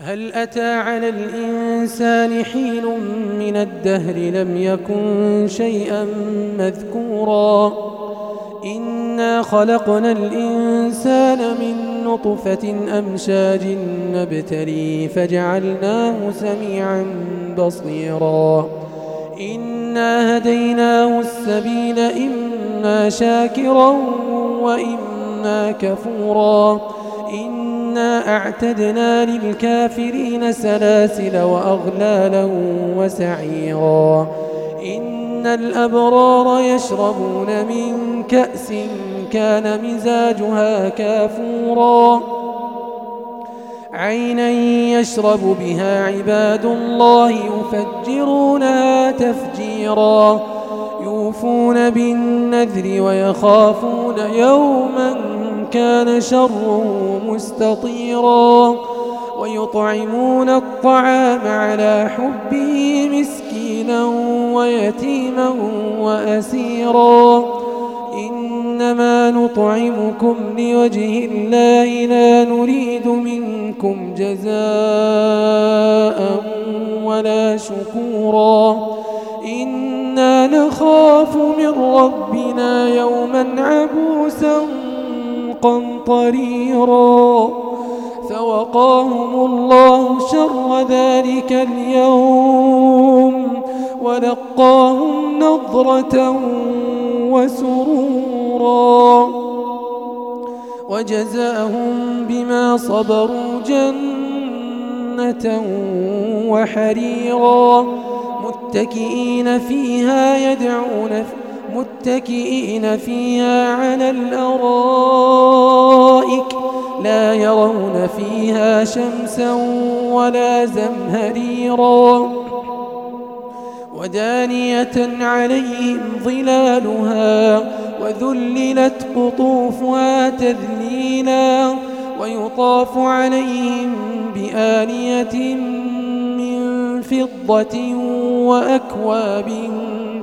هل أتى على الإنسان حين من الدهر لم يكن شيئا مذكورا؟ إنا خلقنا الإنسان من نطفة أمشاج نبتلي فجعلناه سميعا بصيرا. إنا هديناه السبيل إما شاكرا وإما كفورا. إنا أعتدنا للكافرين سلاسل وأغلالا وسعيرا. إن الأبرار يشربون من كأس كان مزاجها كافورا. عينا يشرب بها عباد الله يفجرونها تفجيرا. يوفون بالنذر ويخافون يوما كان شره مستطيرا ويطعمون الطعام على حبه مسكينا ويتيما وأسيرا. إنما نطعمكم لوجه الله لا نريد منكم جزاء ولا شكورا. إنا نخاف من ربنا يوما عبوسا قمطريرا فوقاهم الله شر ذلك اليوم. ولقاهم نظرة وسرورا. وجزاهم بما صبروا جنة وحريرا. متكئين فيها يدعون فيها متكئين فيها على الأرائك لا يرون فيها شمسا ولا زمهريرا. ودانية عليهم ظلالها وذللت قطوفها تذليلا ويطاف عليهم بآنية من فضة وأكواب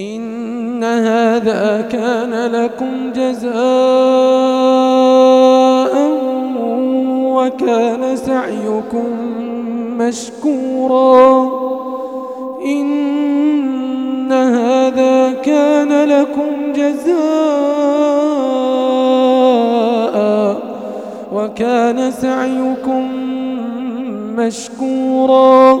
إن هذا كان لكم جزاء وكان سعيكم مشكورا. إن هذا كان لكم جزاء وكان سعيكم مشكورا.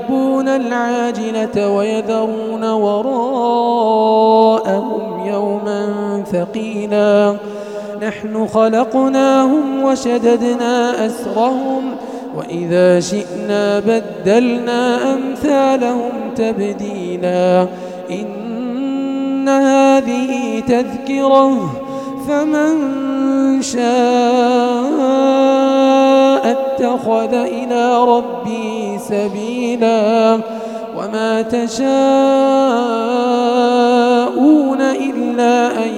العاجلة ويذرون وراءهم يوما ثقيلا. نحن خلقناهم وشددنا أسرهم وإذا شئنا بدلنا أمثالهم تبديلا. إن هذه تذكرة فمن شاء اتخذ إلى ربه سبيلا وما تشاءون إلا أن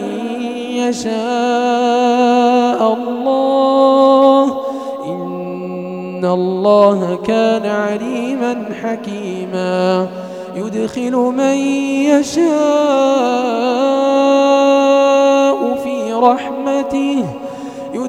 يشاء الله. إن الله كان عليما حكيما. يدخل من يشاء في رحمته.